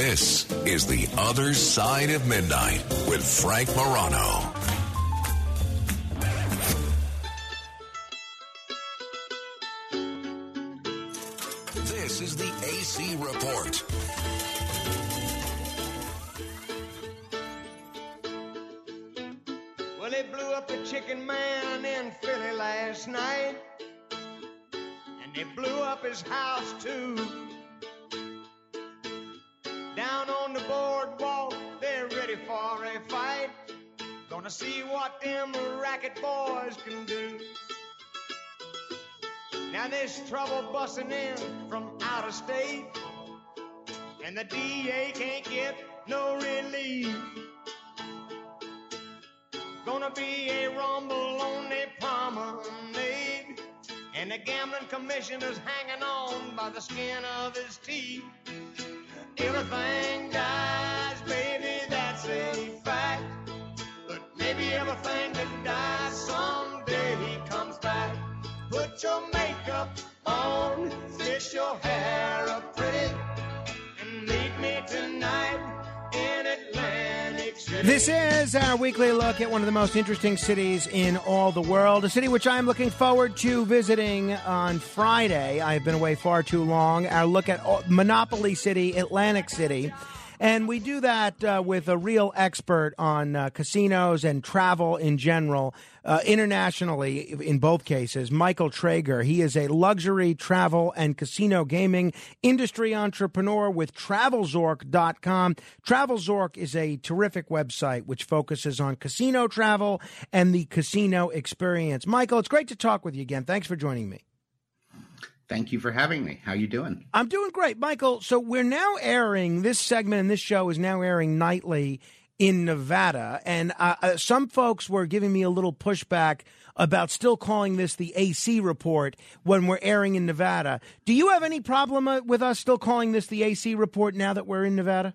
This is The Other Side of Midnight with Frank Morano. This is the AC Report. Well, they blew up the chicken man in Philly last night. And they blew up his house, see what them racket boys can do. Now there's trouble busting in from out of state. And the DA can't get no relief. Gonna be a rumble on the promenade. And the gambling commissioner's hanging on by the skin of his teeth. Everything dies, that dies someday comes back. Put your makeup on, fix your hair up pretty, and meet me tonight in Atlantic City. This is our weekly look at one of the most interesting cities in all the world, a city which I'm looking forward to visiting on Friday. I've been away far too long. Our look at Monopoly City, Atlantic City. And we do that uh, with a real expert on uh, casinos and travel in general, uh, internationally in both cases. Michael Trager. He is a luxury travel and casino gaming industry entrepreneur with TravelZork.com. TravelZork is a terrific website which focuses on casino travel and the casino experience. Michael, it's great to talk with you again. Thanks for joining me. Thank you for having me. How you doing? I'm doing great, Michael. So we're now airing this segment, and this show is now airing nightly in Nevada. And uh, uh, some folks were giving me a little pushback about still calling this the AC report when we're airing in Nevada. Do you have any problem uh, with us still calling this the AC report now that we're in Nevada?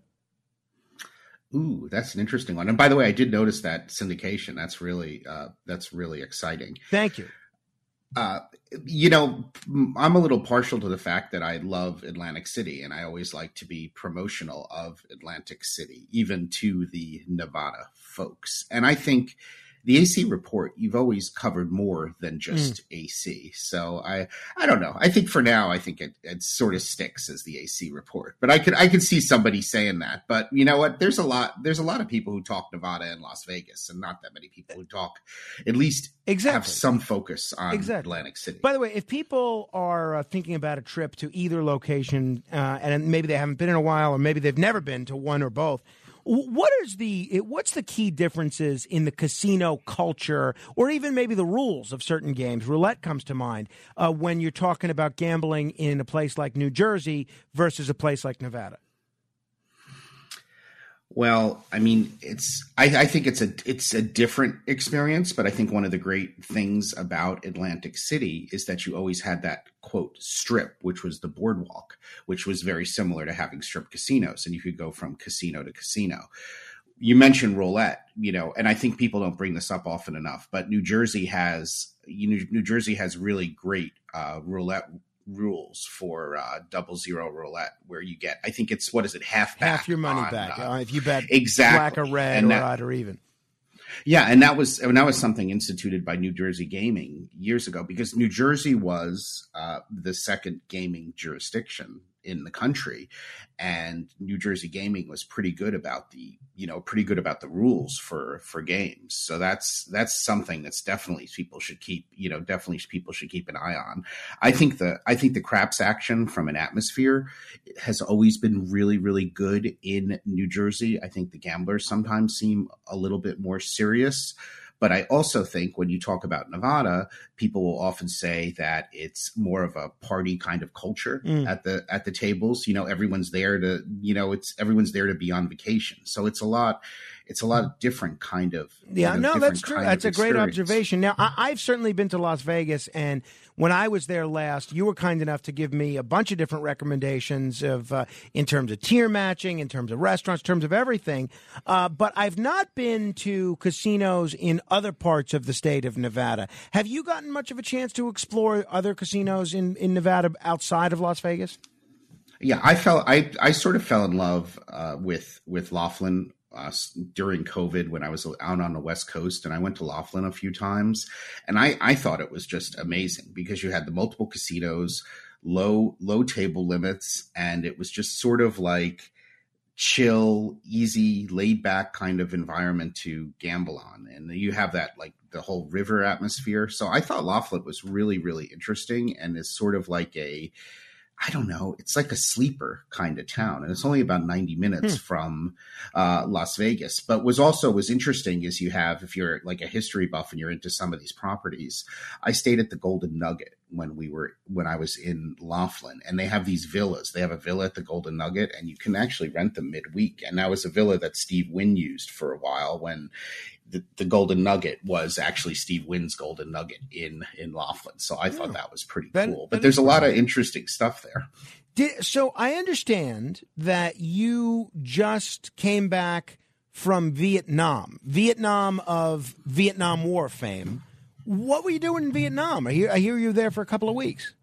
Ooh, that's an interesting one. And by the way, I did notice that syndication. That's really uh, that's really exciting. Thank you. Uh, you know, I'm a little partial to the fact that I love Atlantic City, and I always like to be promotional of Atlantic City, even to the Nevada folks. And I think the AC report you've always covered more than just AC. So I I don't know. I think for now I think it, it sort of sticks as the AC report. But I could I could see somebody saying that. But you know what? There's a lot there's a lot of people who talk Nevada and Las Vegas, and not that many people who talk at least Exactly. have some focus on Exactly. Atlantic City. By the way, if people are uh, thinking about a trip to either location, uh, and maybe they haven't been in a while, or maybe they've never been to one or both, what is the what's the key differences in the casino culture, or even maybe the rules of certain games? Roulette comes to mind uh, when you're talking about gambling in a place like New Jersey versus a place like Nevada. Well, I mean, it's I, I think it's a it's a different experience, but I think one of the great things about Atlantic City is that you always had that quote strip, which was the boardwalk, which was very similar to having strip casinos, and you could go from casino to casino. You mentioned roulette, you know, and I think people don't bring this up often enough, but New Jersey has New Jersey has really great uh, roulette rules for uh, double zero roulette, where you get I think it's what is it half back Half your money on, back uh, uh, if you bet exactly. black or red And or that- odd or even. Yeah, and that was and that was something instituted by New Jersey Gaming years ago because New Jersey was uh, the second gaming jurisdiction in the country, and New Jersey Gaming was pretty good about the you know pretty good about the rules for for games. So that's that's something that's definitely people should keep you know definitely people should keep an eye on. I think the I think the craps action from an atmosphere has always been really really good in New Jersey. I think the gamblers sometimes seem a little bit more serious. But I also think when you talk about Nevada, people will often say that it's more of a party kind of culture Mm. at the at the tables. You know, everyone's there to you know it's everyone's there to be on vacation. So it's a lot it's a lot of different kind of Yeah, you know, no, that's true. That's a great observation. Now, I, I've certainly been to Las Vegas, and when I was there last, you were kind enough to give me a bunch of different recommendations of uh, in terms of tier matching, in terms of restaurants, in terms of everything. Uh, but I've not been to casinos in other parts of the state of Nevada. Have you gotten much of a chance to explore other casinos in in Nevada outside of Las Vegas? Yeah, I fell. I I sort of fell in love uh, with with Laughlin uh, during COVID when I was out on the West Coast, and I went to Laughlin a few times, and I I thought it was just amazing because you had the multiple casinos, low low table limits, and it was just sort of like chill, easy, laid back kind of environment to gamble on. And you have that like the whole river atmosphere. So I thought Laughlin was really, really interesting and is sort of like a I don't know. It's like a sleeper kind of town, and it's only about ninety minutes hmm. from uh, Las Vegas. But was also was interesting is you have if you're like a history buff and you're into some of these properties. I stayed at the Golden Nugget when we were when I was in Laughlin, and they have these villas. They have a villa at the Golden Nugget, and you can actually rent them midweek. And that was a villa that Steve Wynn used for a while when the, the Golden Nugget was actually Steve Wynn's Golden Nugget in in Laughlin. So I thought that was pretty that, cool. But there's a lot of interesting stuff there. Did, so I understand that you just came back from Vietnam, Vietnam of Vietnam War fame. What were you doing in Vietnam? I hear I hear you were there for a couple of weeks.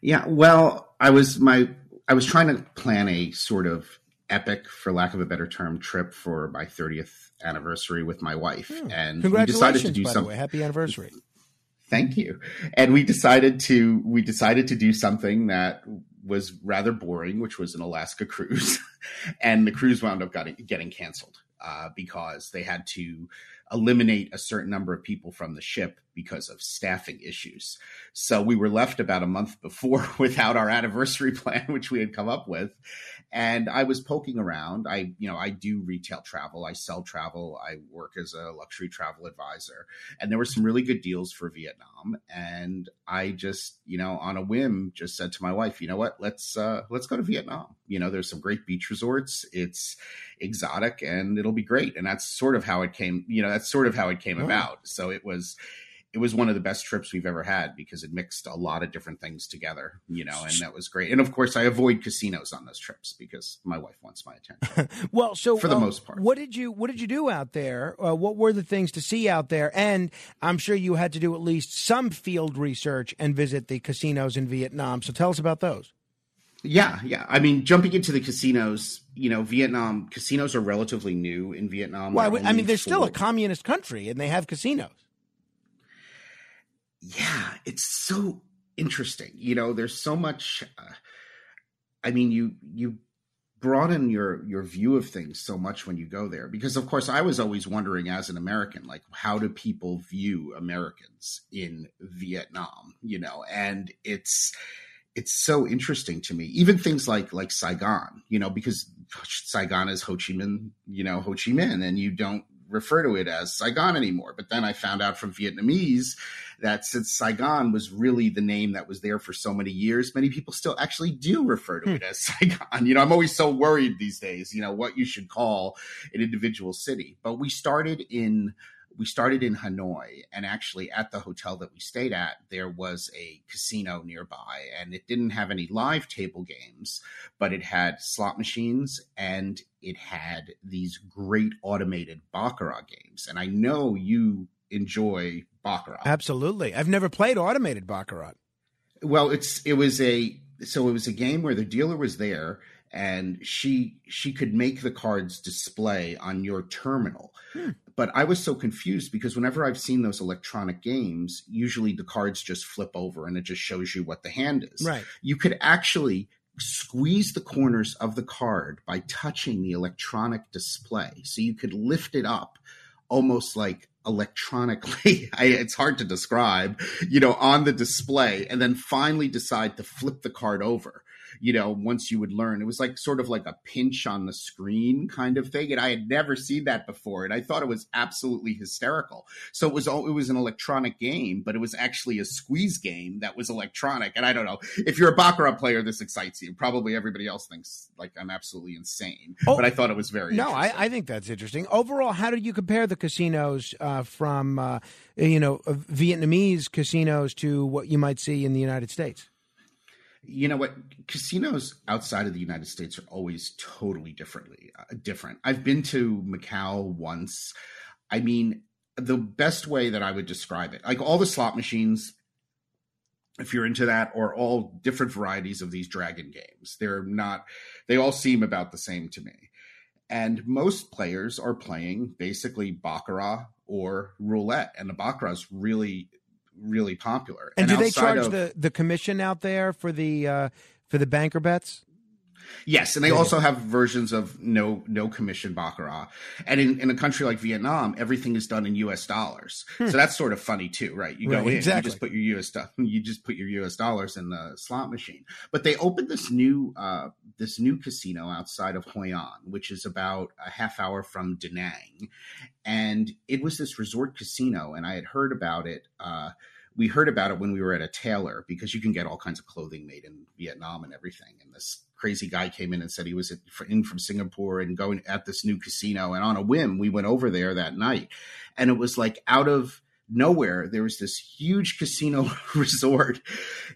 Yeah, well, I was my I was trying to plan a sort of epic, for lack of a better term, trip for my 30th anniversary with my wife, hmm. and we decided to do something. Happy anniversary! Thank you. And we decided to we decided to do something that was rather boring, which was an Alaska cruise, and the cruise wound up getting, getting canceled uh, because they had to eliminate a certain number of people from the ship because of staffing issues. So we were left about a month before without our anniversary plan, which we had come up with. And I was poking around. I, you know, I do retail travel. I sell travel. I work as a luxury travel advisor. And there were some really good deals for Vietnam. And I just, you know, on a whim, just said to my wife, you know what, let's uh let's go to Vietnam. You know, there's some great beach resorts. It's exotic and it'll be great. And that's sort of how it came, you know, that's sort of how it came oh. about. So it was it was one of the best trips we've ever had because it mixed a lot of different things together, you know, and that was great. And of course, I avoid casinos on those trips because my wife wants my attention. well, so for the um, most part, what did you what did you do out there? Uh, what were the things to see out there? And I'm sure you had to do at least some field research and visit the casinos in Vietnam. So tell us about those. Yeah, yeah. I mean, jumping into the casinos, you know, Vietnam casinos are relatively new in Vietnam. Well, I mean, they're still a communist country, and they have casinos yeah, it's so interesting. You know, there's so much. Uh, I mean, you you broaden your your view of things so much when you go there because of course i was always wondering as an american like how do people view americans in vietnam you know and it's it's so interesting to me even things like like saigon you know because saigon is ho chi minh you know ho chi minh and you don't refer to it as Saigon anymore. But then I found out from Vietnamese that since Saigon was really the name that was there for so many years, many people still actually do refer to hmm. it as Saigon. You know, I'm always so worried these days, you know, what you should call an individual city. But we started in we started in Hanoi, and actually at the hotel that we stayed at, there was a casino nearby, and it didn't have any live table games, but it had slot machines and it had these great automated baccarat games. And I know you enjoy baccarat. Absolutely, I've never played automated baccarat. Well, it's it was a so it was a game where the dealer was there and she she could make the cards display on your terminal. Hmm. But I was so confused because whenever I've seen those electronic games, usually the cards just flip over and it just shows you what the hand is. Right. You could actually squeeze the corners of the card by touching the electronic display. So you could lift it up almost like electronically I, it's hard to describe you know on the display and then finally decide to flip the card over you know, once you would learn. It was like sort of like a pinch on the screen kind of thing. And I had never seen that before. And I thought it was absolutely hysterical. So it was all, it was an electronic game, but it was actually a squeeze game that was electronic. And I don't know if you're a Baccarat player, this excites you. Probably everybody else thinks like I'm absolutely insane, oh, but I thought it was very no. I, I, think that's interesting. Overall, how did you compare the casinos uh, from uh, you know Vietnamese casinos to what you might see in the United States? You know what casinos outside of the united states are always totally differently uh, different i've been to macau once i mean the best way that i would describe it like all the slot machines if you're into that, or all different varieties of these dragon games. They're not, they all seem about the same to me. And most players are playing basically Baccarat or roulette, and the Baccarat is really, really popular. And, and do they charge of, the, the commission out there for the uh, for the banker bets? Yes, and they also have versions of no no commission baccarat. And in, in a country like Vietnam, everything is done in U.S. dollars, hmm. so that's sort of funny too, right? You go right, in, exactly. you just put your U.S. you just put your U.S. dollars in the slot machine. But they opened this new uh, this new casino outside of Hoi An, which is about a half hour from Da Nang, and it was this resort casino, and I had heard about it. Uh, we heard about it when we were at a tailor because you can get all kinds of clothing made in Vietnam and everything. And this crazy guy came in and said he was in from Singapore and going at this new casino. And on a whim, we went over there that night, and it was like out of nowhere there was this huge casino resort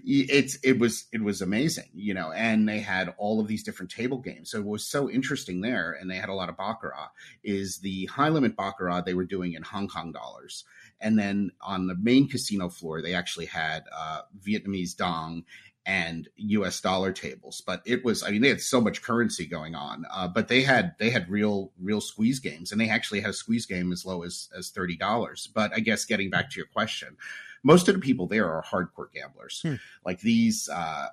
it's it was it was amazing you know and they had all of these different table games so it was so interesting there and they had a lot of baccarat is the high limit baccarat they were doing in hong kong dollars and then on the main casino floor, they actually had uh, Vietnamese dong and U.S. dollar tables. But it was, I mean, they had so much currency going on. Uh, but they had they had real real squeeze games, and they actually had a squeeze game as low as as thirty dollars. But I guess getting back to your question, most of the people there are hardcore gamblers. Hmm. Like these. Uh,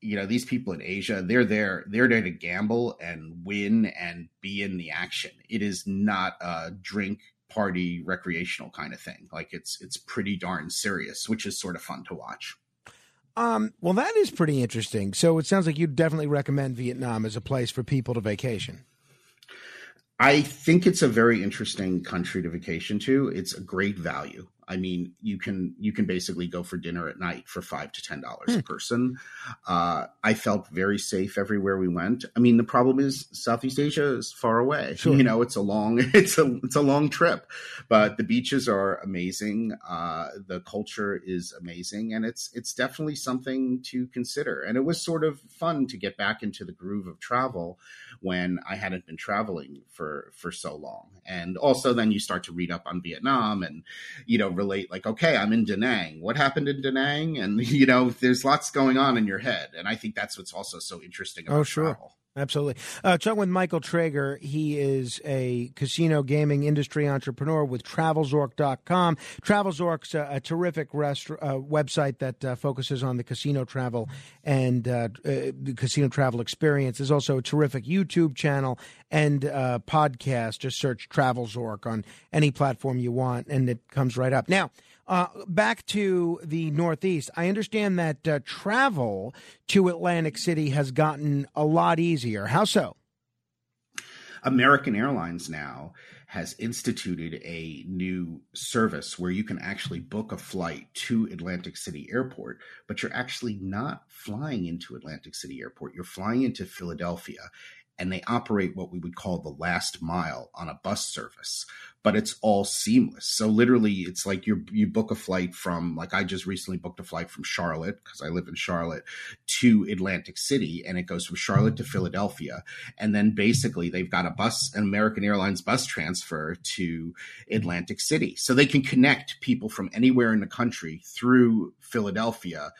you know these people in asia they're there they're there to gamble and win and be in the action it is not a drink party recreational kind of thing. Like it's it's pretty darn serious, which is sort of fun to watch. Um, well, that is pretty interesting. So it sounds like you'd definitely recommend Vietnam as a place for people to vacation. I think it's a very interesting country to vacation to. It's a great value. I mean, you can you can basically go for dinner at night for five to ten dollars hmm. a person. Uh, I felt very safe everywhere we went. I mean, the problem is Southeast Asia is far away. Sure. You know, it's a long it's a it's a long trip, but the beaches are amazing. Uh, the culture is amazing, and it's it's definitely something to consider. And it was sort of fun to get back into the groove of travel when I hadn't been traveling for for so long. And also, then you start to read up on Vietnam and you know relate like, okay, I'm in Da Nang. What happened in Da Nang? And you know, there's lots going on in your head, and I think that's what's also so interesting about oh, sure. travel. Absolutely. Uh, talking with Michael Trager, he is a casino gaming industry entrepreneur with TravelZork.com. TravelZork's a, a terrific rest, uh, website that uh, focuses on the casino travel and uh, uh, the casino travel experience. There's also a terrific YouTube channel and uh, podcast. Just search TravelZork on any platform you want, and it comes right up. Now, uh, back to the Northeast, I understand that uh, travel to Atlantic City has gotten a lot easier. How so? American Airlines now has instituted a new service where you can actually book a flight to Atlantic City Airport, but you're actually not flying into Atlantic City Airport. You're flying into Philadelphia and they operate what we would call the last mile on a bus service but it's all seamless. So literally it's like you you book a flight from like i just recently booked a flight from charlotte because i live in charlotte to atlantic city and it goes from charlotte to philadelphia. And then basically they've got a bus an american airlines bus transfer to atlantic city. So they can connect people from anywhere in the country through philadelphia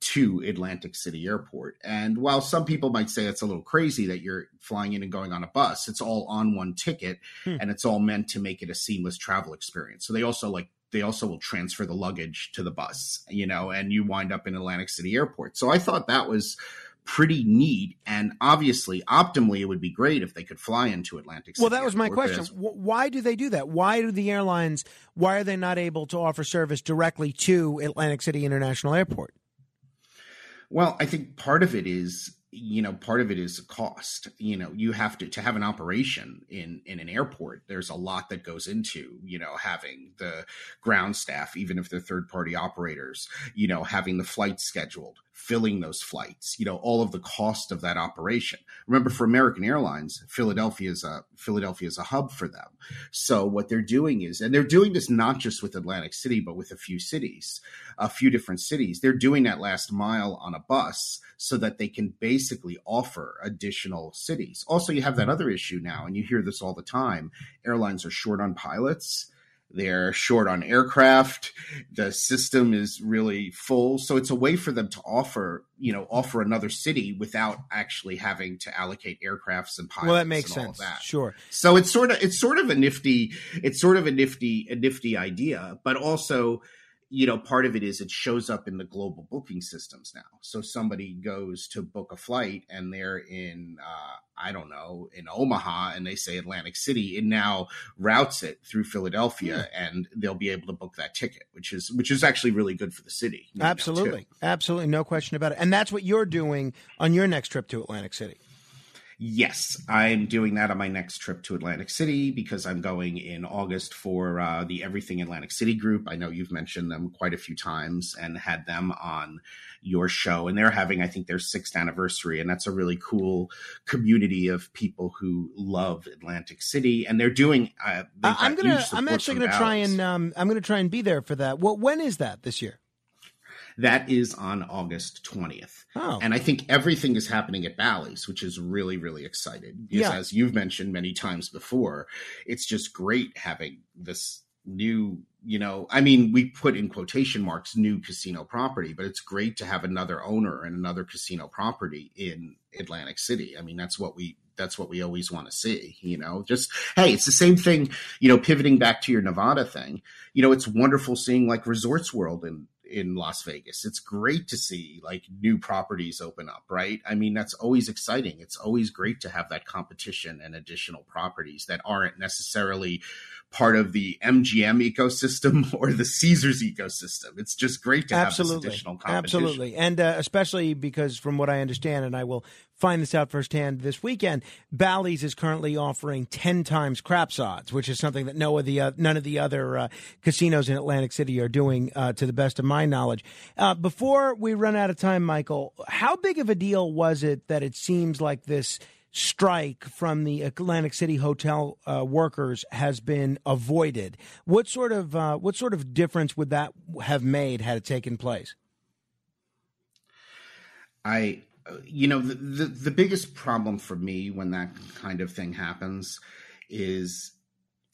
to Atlantic City Airport. And while some people might say it's a little crazy that you're flying in and going on a bus, it's all on one ticket hmm. and it's all meant to make it a seamless travel experience. So they also like they also will transfer the luggage to the bus, you know, and you wind up in Atlantic City Airport. So I thought that was pretty neat and obviously optimally it would be great if they could fly into atlantic city well that was my question why do they do that why do the airlines why are they not able to offer service directly to atlantic city international airport well, I think part of it is you know part of it is cost. You know you have to to have an operation in in an airport there's a lot that goes into you know having the ground staff even if they're third party operators you know having the flights scheduled filling those flights, you know, all of the cost of that operation. Remember, for American Airlines, Philadelphia is a Philadelphia is a hub for them. So what they're doing is, and they're doing this not just with Atlantic City, but with a few cities, a few different cities. They're doing that last mile on a bus so that they can basically offer additional cities. Also, you have that other issue now, and you hear this all the time: airlines are short on pilots they're short on aircraft. The system is really full, so it's a way for them to offer, you know, offer another city without actually having to allocate aircrafts and pilots. Well, that makes sense. that. Sure. So it's sort of it's sort of a nifty it's sort of a nifty a nifty idea, but also you know part of it is it shows up in the global booking systems now. So somebody goes to book a flight and they're in uh, I don't know in Omaha and they say Atlantic City, it now routes it through Philadelphia and they'll be able to book that ticket, which is which is actually really good for the city. Absolutely. Absolutely. No question about it. And that's what you're doing on your next trip to Atlantic City. Yes, I'm doing that on my next trip to Atlantic City because I'm going in August for uh, the Everything Atlantic City group. I know you've mentioned them quite a few times and had them on your show, and they're having, I think, their sixth anniversary, and that's a really cool community of people who love Atlantic City, and they're doing. Uh, I'm gonna. I'm actually gonna try and. Um, I'm gonna try and be there for that. Well, when is that this year? That is on August 20th. Oh. And I think everything is happening at Bally's, which is really, really exciting. Because Yeah. as you've mentioned many times before, it's just great having this new, you know, I mean, we put in quotation marks new casino property, but it's great to have another owner and another casino property in Atlantic City. I mean, that's what we that's what we always want to see, you know. Just hey, it's the same thing, you know, pivoting back to your Nevada thing. You know, it's wonderful seeing like Resorts World in in Las Vegas. It's great to see like new properties open up, right? I mean, that's always exciting. It's always great to have that competition and additional properties that aren't necessarily part of the MGM ecosystem or the Caesars ecosystem. It's just great to have this Absolutely. additional competition. Absolutely. And uh, especially because, from what I understand, and I will find this out firsthand this weekend, Bally's is currently offering 10 times craps odds, which is something that no of the, uh, none of the other uh, casinos in Atlantic City are doing, uh, to the best of my knowledge. Uh, before we run out of time, Michael, how big of a deal was it that it seems like this strike from the Atlantic City hotel uh, workers has been avoided? What sort of uh, what sort of difference would that have made had it taken place? I, you know, the, the the biggest problem for me when that kind of thing happens is,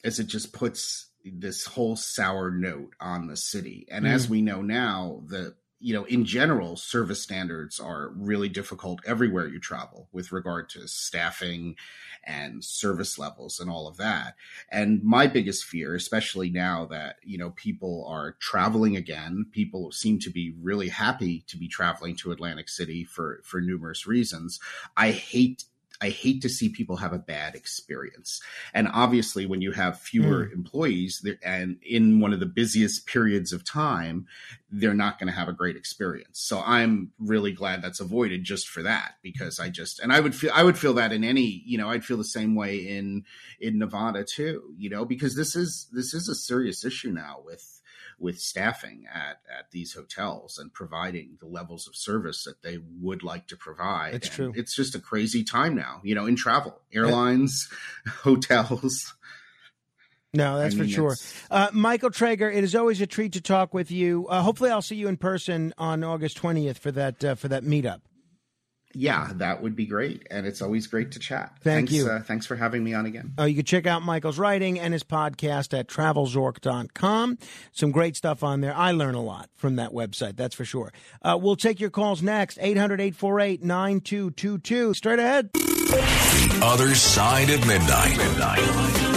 is it just puts this whole sour note on the city. And as we know now, the you know, in general, service standards are really difficult everywhere you travel with regard to staffing and service levels and all of that. And my biggest fear, especially now that, you know, people are traveling again, people seem to be really happy to be traveling to Atlantic City for, for numerous reasons. I hate I hate to see people have a bad experience. And obviously, when you have fewer mm. employees and in one of the busiest periods of time, they're not going to have a great experience. So I'm really glad that's avoided just for that because I just and I would feel I would feel that in any you know I'd feel the same way in in Nevada too you know because this is this is a serious issue now with with staffing at at these hotels and providing the levels of service that they would like to provide. It's And true. It's just a crazy time now, you know, in travel, airlines, hotels. No, that's I for sure. Uh, Michael Trager, it is always a treat to talk with you. Uh, hopefully, I'll see you in person on August twentieth for that uh, for that meetup. Yeah, that would be great, and it's always great to chat. Thank thanks, you. Uh, thanks for having me on again. Uh, you can check out Michael's writing and his podcast at travelzork.com. Some great stuff on there. I learn a lot from that website, that's for sure. Uh, we'll take your calls next 800 848 9222. Straight ahead. The other side of midnight. midnight.